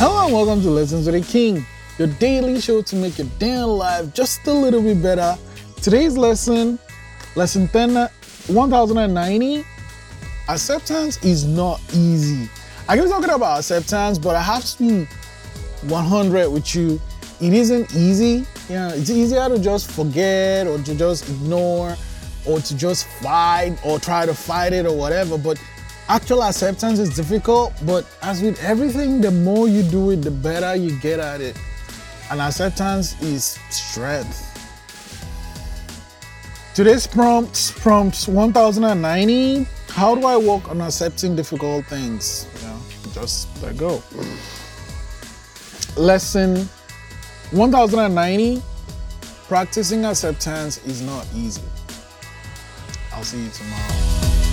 welcome to Lessons with a King, your daily show to make your damn life just a little bit better. Today's lesson, lesson 10, 1090, acceptance is not easy. I keep talking about acceptance, but I have to be 100 with you. It isn't easy. Yeah, it's easier to just forget or to just ignore or to just fight or try to fight it or whatever. But actual acceptance is difficult. But as with everything, the more you do it, the better you get at it. And acceptance is strength. Today's prompt, prompt 1090. How do I work on accepting difficult things? Know, just let go. Lesson 1090. Practicing acceptance is not easy. I'll see you tomorrow.